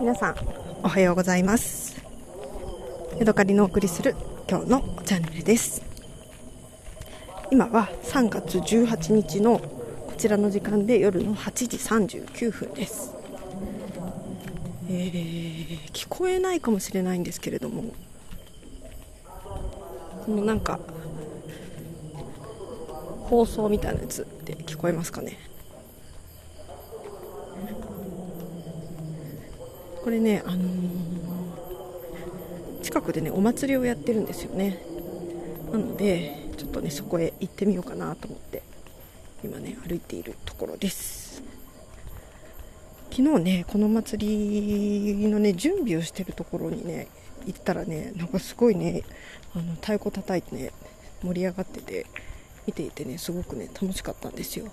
皆さんおはようございます。ヤドカリのお送りする今日のチャンネルです。今は3月18日のこちらの時間で夜の8時39分です。えー、聞こえないかもしれないんですけれどもこのなんか放送みたいなやつって聞こえますかね？これね、あのー、近くでねお祭りをやってるんですよね。なのでちょっとねそこへ行ってみようかなと思って今ね歩いているところです。昨日ねこの祭りのね準備をしてるところにね行ったらねなんかすごいねあの太鼓叩いてね盛り上がってて見ていてねすごくね楽しかったんですよ。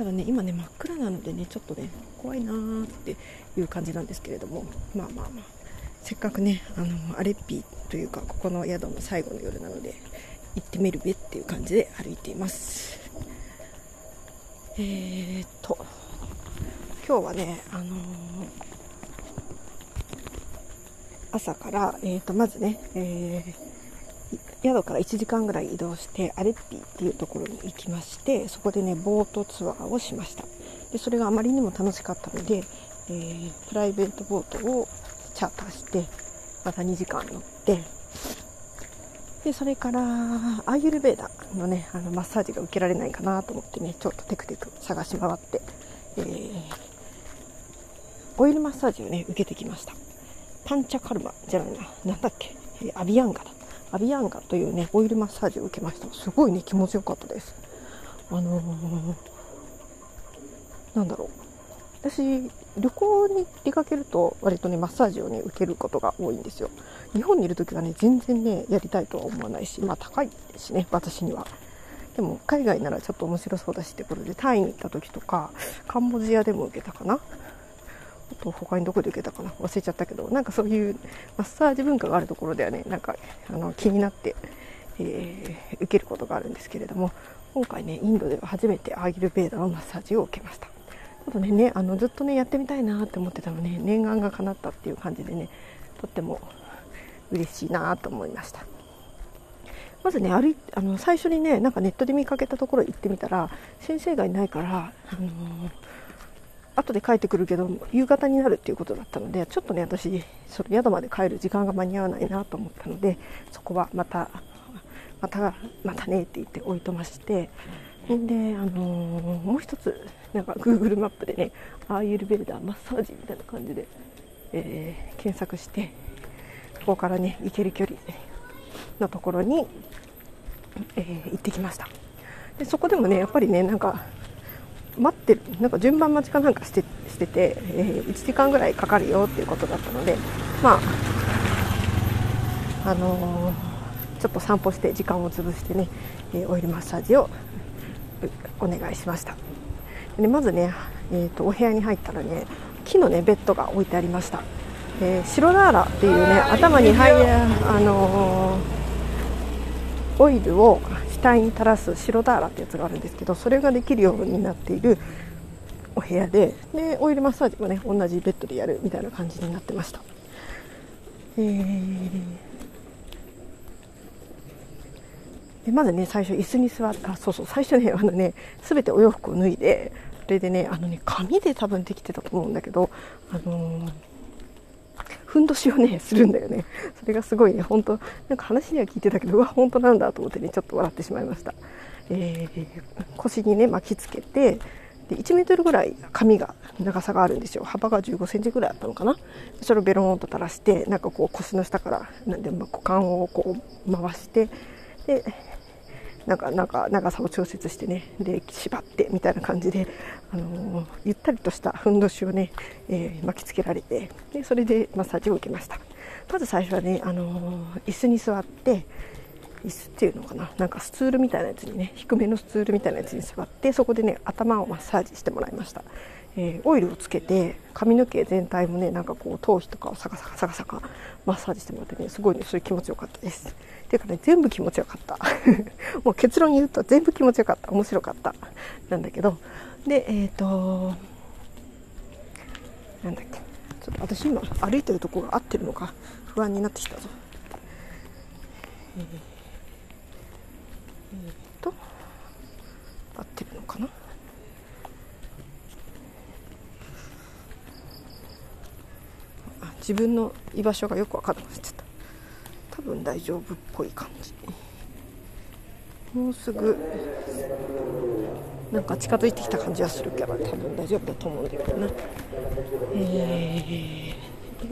ただね今ね真っ暗なのでねちょっとね怖いなーっていう感じなんですけれどもまあまあまあせっかくねあのアレッピというかここの宿の最後の夜なので行ってみるべっていう感じで歩いています。えー、っと今日はねあのー、朝から、えー、とまずね、えー宿から1時間ぐらい移動してアレッピーっていうところに行きましてそこでねボートツアーをしました。でそれがあまりにも楽しかったので、えー、プライベートボートをチャーターしてまた2時間乗ってでそれからアーユルベーダのねあのマッサージが受けられないかなと思ってねちょっとテクテク探し回って、えー、オイルマッサージをね受けてきました。パンチャカルマじゃないな。なんだっけ、アビアンガだ。アビアンガというねオイルマッサージを受けました。すごいね気持ちよかったです。あのー、なんだろう。私旅行に出かけると割とねマッサージをね受けることが多いんですよ。日本にいる時はね全然ねやりたいとは思わないしまあ高いしね私には。でも海外ならちょっと面白そうだしってことでタイに行った時とかカンボジアでも受けたかな。あと他にどこで受けたかな？忘れちゃったけど。なんかそういうマッサージ文化があるところではね。なんかあの気になって、えー、受けることがあるんですけれども。今回ねインドでは初めてアーギルベーダのマッサージを受けました。ちょっとねねあのずっとねやってみたいなって思ってたのね。念願が叶ったっていう感じでねとっても嬉しいなと思いました。まずね歩いあの最初にねなんかネットで見かけたところ行ってみたら先生がいないから、あのー後で帰ってくるけど夕方になるっていうことだったのでちょっとね私その宿まで帰る時間が間に合わないなと思ったのでそこはまたまたまたねって言って置いとましてで、あのー、もう一つなんか Google マップでねアーユルベルダーマッサージみたいな感じで、えー、検索してここからね行ける距離のところに、えー、行ってきました。でそこでもねやっぱりねなんか待ってるなんか順番待ちかなんかしてしてて、えー、1時間ぐらいかかるよっていうことだったのでまああのー、ちょっと散歩して時間を潰してね、えオイルマッサージをお願いしました。でまずね、えーと、お部屋に入ったらね木のねベッドが置いてありました、えー、白ダーラっていうね頭に入るあのー、オイルを額に垂らす白ダーラってやつがあるんですけどそれができるようになっているお部屋ででオイルマッサージもね同じベッドでやるみたいな感じになってました。えーでまずね最初椅子に座ってあそうそう最初ねあのね全てお洋服を脱いでそれでねあのね紙で多分できてたと思うんだけどあのーふんどしをねするんだよね。それがすごいね。本当なんか話には聞いてたけどうわ本当なんだと思ってねちょっと笑ってしまいました、えー、腰にね巻きつけてで1メートルぐらい髪が長さがあるんですよ。幅が1 5センチぐらいあったのかな。それをベロンと垂らしてなんかこう腰の下からなんで、股間をこう回してでなんかなんか長さを調節してねで縛ってみたいな感じで、あのー、ゆったりとしたふんどしをね、えー、巻きつけられてでそれでマッサージを受けました。まず最初はね、あのー、椅子に座って椅子っていうのかななんかスツールみたいなやつにね低めのスツールみたいなやつに座ってそこでね頭をマッサージしてもらいました、えー、オイルをつけて髪の毛全体もねなんかこう頭皮とかをサカサカサカサカマッサージしてもらってねすごいねそれ気持ちよかったです。ていうかね全部気持ちよかった。もう結論言うと全部気持ちよかった。面白かった。なんだけど。でえっ、ー、となんだっけ。ちょっと私今歩いてるとこが合ってるのか不安になってきたぞ。えー、えー、と合ってるのかな。自分の居場所がよく分からなくなっちゃった。多分大丈夫っぽい感じ。もうすぐなんか近づいてきた感じはするけど多分大丈夫だと思うんだけどな、えー、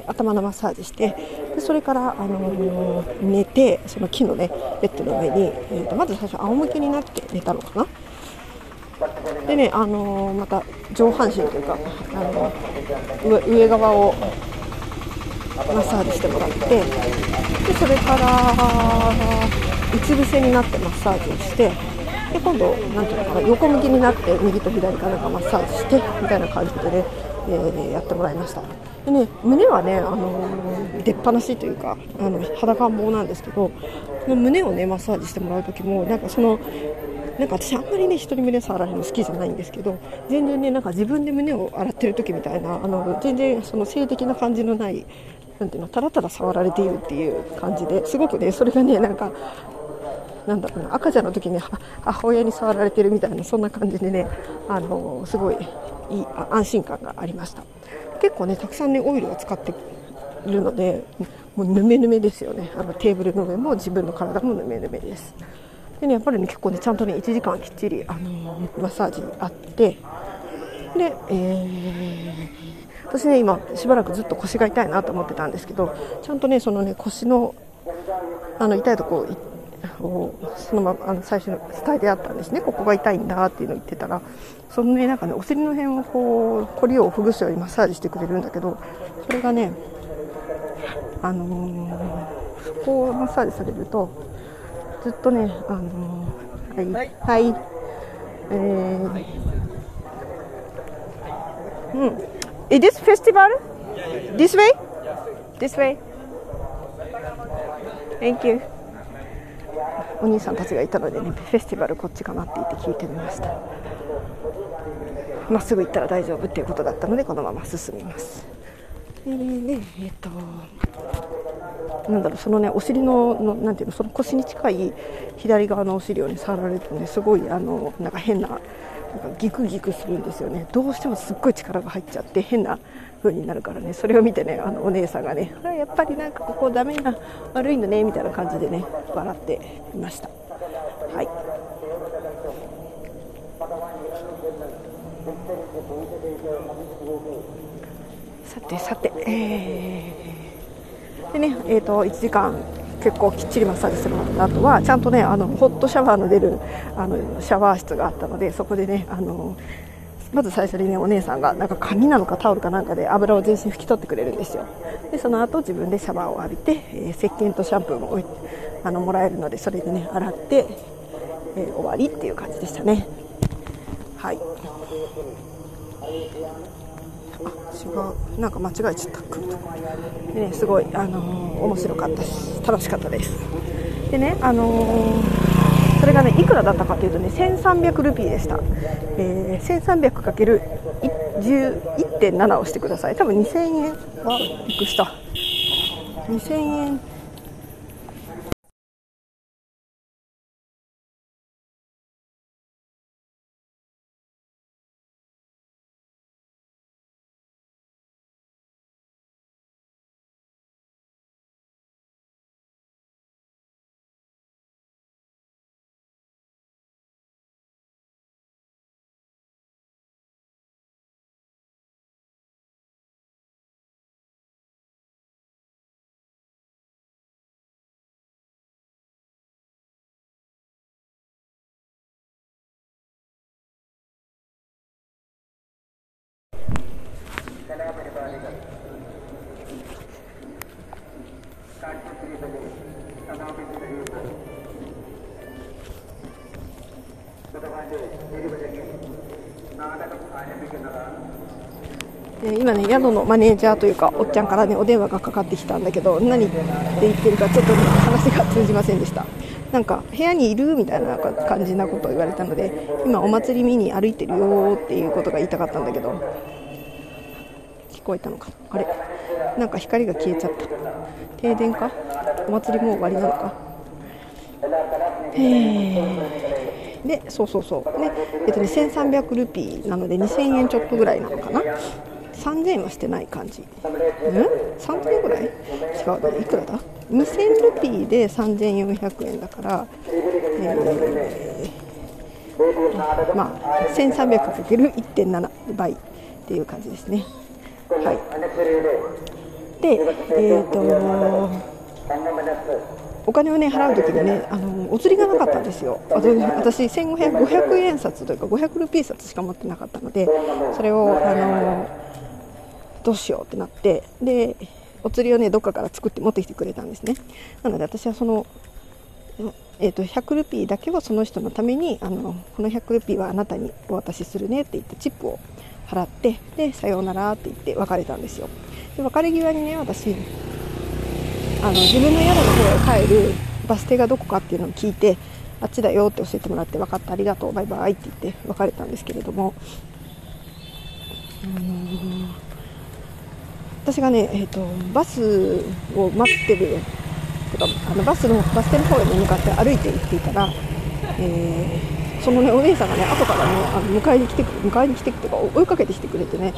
頭のマッサージしてでそれから、あのー、寝てその木のねベッドの上に、えーと、まず最初仰向けになって寝たのかな。でね、あのー、また上半身というか、あの上上側をマッサージしてもらってでそれからうつ伏せになってマッサージをしてで今度なんていうのかな横向きになって右と左からかマッサージしてみたいな感じでね、えー、やってもらいました。でね胸はね、あのー、出っ放しというかあの裸んなんですけど胸をねマッサージしてもらう時もなんかそのなんか私あんまりね人に胸触られるの好きじゃないんですけど全然ねなんか自分で胸を洗ってる時みたいなあの全然その性的な感じのないなんていうのただただ触られているっていう感じですごくねそれがねなんかなんだろうな赤ちゃんの時に母親に触られてるみたいなそんな感じでね あのすごいいい安心感がありました。結構ねたくさんねオイルを使っているのでもうぬめぬめですよね。あのテーブルの上も自分の体もぬめぬめです。でねやっぱりね結構ねちゃんとね1時間きっちりあのマッサージあってで、えー、私ね今しばらくずっと腰が痛いなと思ってたんですけどちゃんとねそのね腰のあの痛いとこをそのままあの最初の伝えてあったんですね。ここが痛いんだっていうのを言ってたらそのねなんかねお尻の辺をこうこりをほぐすようにマッサージしてくれるんだけどそれがねあのー、そこをマッサージされるとずっとねあのー、はい、はい、えー、うん Is this festival? This way? This way? Thank you. お兄さんたちがいたのでねフェスティバルこっちかなって言って聞いてみましたまっすぐ行ったら大丈夫っていうことだったのでこのまま進みますでねえっ、となんだろうそのねお尻ののなんていうのその腰に近い左側のお尻をね触られるとねすごいあのなんか変ななんかギクギクするんですよね。どうしてもすっごい力が入っちゃって変な風になるからね。それを見てねあのお姉さんがねやっぱりなんかここダメな悪いんだねみたいな感じでね笑っていました。はい。さてさて、えー、でねえーと、1時間結構きっちりマッサージしてもらった後はちゃんとねあのホットシャワーの出るあのシャワー室があったのでそこでねあのまず最初にねお姉さんがなんか紙なのかタオルかなんかで油を全身拭き取ってくれるんですよ。でその後自分でシャワーを浴びて、えー、石鹸とシャンプーもあのもらえるのでそれでね洗って、えー、終わりっていう感じでしたね。はい。違うなんか間違えちゃった。でねすごい、あのー、面白かったし楽しかったです。でねあのーそれがねいくらだったかというとね1300ルピーでした、えー、1300×11.7 をしてください。多分2000円はびっくりした。2000円今ね宿のマネージャーというかおっちゃんからねお電話がかかってきたんだけど何って言ってるかちょっと、ね、話が通じませんでした。なんか部屋にいるみたいな感じなことを言われたので今お祭り見に歩いてるよっていうことが言いたかったんだけど聞こえたのか？あれ？なんか光が消えちゃった。停電か？お祭りもう終わりなのか？え、でそうそうそう。ねえっとね1300ルピーなので2000円ちょっとぐらいなのかな。3000円はしてない感じ。ん？3000円ぐらい？違うだいくらだ？2000ルピーで3400円だから、えー、まあ 1300×1.7 倍っていう感じですね。はい。でえっ、ー、とお金をね払う時にねあのお釣りがなかったんですよ。私1500円札というか500ルピー札しか持ってなかったのでそれをあのどうしようってなってでお釣りをねどっかから作って持ってきてくれたんですね。なので私はそのえーと、100ルピーだけはその人のためにあのこの100ルピーはあなたにお渡しするねって言ってチップを払ってでさようならって言って別れたんですよ。で別れ際にね私あの自分の宿の方へ帰るバス停がどこかっていうのを聞いてあっちだよって教えてもらって分かったありがとうバイバイって言って別れたんですけれども、うん私がね、えーと、バスを待ってるとかあのバスのバス停の方へ向かって歩いて行っていたら、えー、そのねお姉さんがね後からねあの迎えに来て迎えに来てとか追いかけてきてくれてね。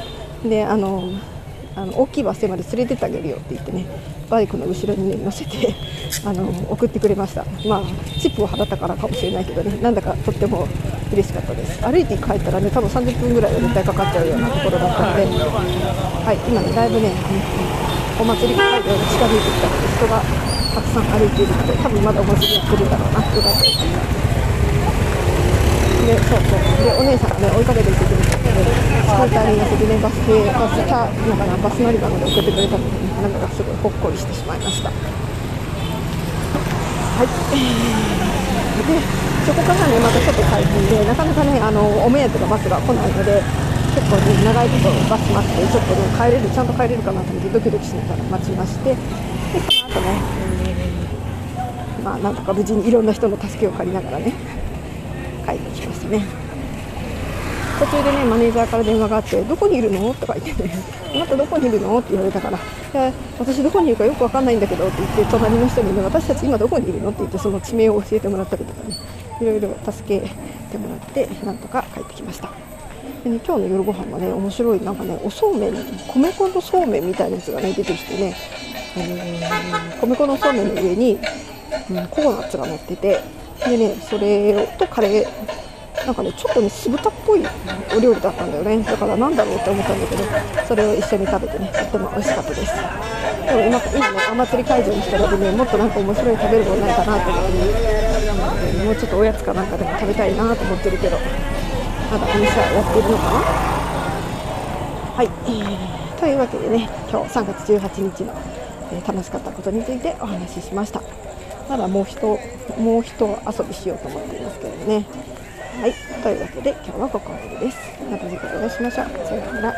であのあの大きいバス停まで連れてってあげるよって言ってねバイクの後ろに、ね、乗せて あの送ってくれました、まあ、チップを払ったからかもしれないけどねなんだかとっても嬉しかったです。歩いて帰ったらね多分30分ぐらいは絶対かかっちゃうようなところだったので、はい、今ねだいぶねお祭り会場が近づいてきたので人がたくさん歩いているので多分まだお祭りやってるんだろうなよかったです。でそうそう。でお姉さんがね追いかけてきてくれたのでスクーターに乗せてねバス停バスタなんかなバス乗り場まで送ってくれたので、ね、なんかすごいほっこりしてしまいました。はい。でそこからねまたちょっと大変でなかなかねあのお目当てのバスが来ないので結構ね長いことバス待ってちょっとね帰れるちゃんと帰れるかなと思ってドキドキしながら待ちましてでその後ね、まあなんとか無事にいろんな人の助けを借りながらね帰ってきましたね。途中でねマネージャーから電話があって「どこにいるの?」とか言ってね「あなたどこにいるの?」って言われたから「いや私どこにいるかよく分かんないんだけど」って言って隣の人にね「私たち今どこにいるの?」って言ってその地名を教えてもらったりとかね。いろいろ助けてもらってなんとか帰ってきました。で、ね、今日の夜ご飯はね面白い。なんかねおそうめん米粉のそうめんみたいなやつがね出てきてね、えー、米粉のそうめんの上に、うん、ココナッツが乗っててでねそれとカレーなんかねちょっとね酢豚っぽいお料理だったんだよね。だからなんだろうって思ったんだけどそれを一緒に食べてねとっても美味しかったです。でも今今ねお祭り会場に来たのでねもっとなんか面白い食べるものないかなと思ってねもうちょっとおやつかなんかでも食べたいなと思ってるけどまだお店はやってるのかな？はい、というわけでね今日3月18日の、えー、楽しかったことについてお話ししました。まだもう一もう一遊びしようと思っていますけどね。はい。というわけで今日はここまでです。また次回お会いしましょう。さようなら。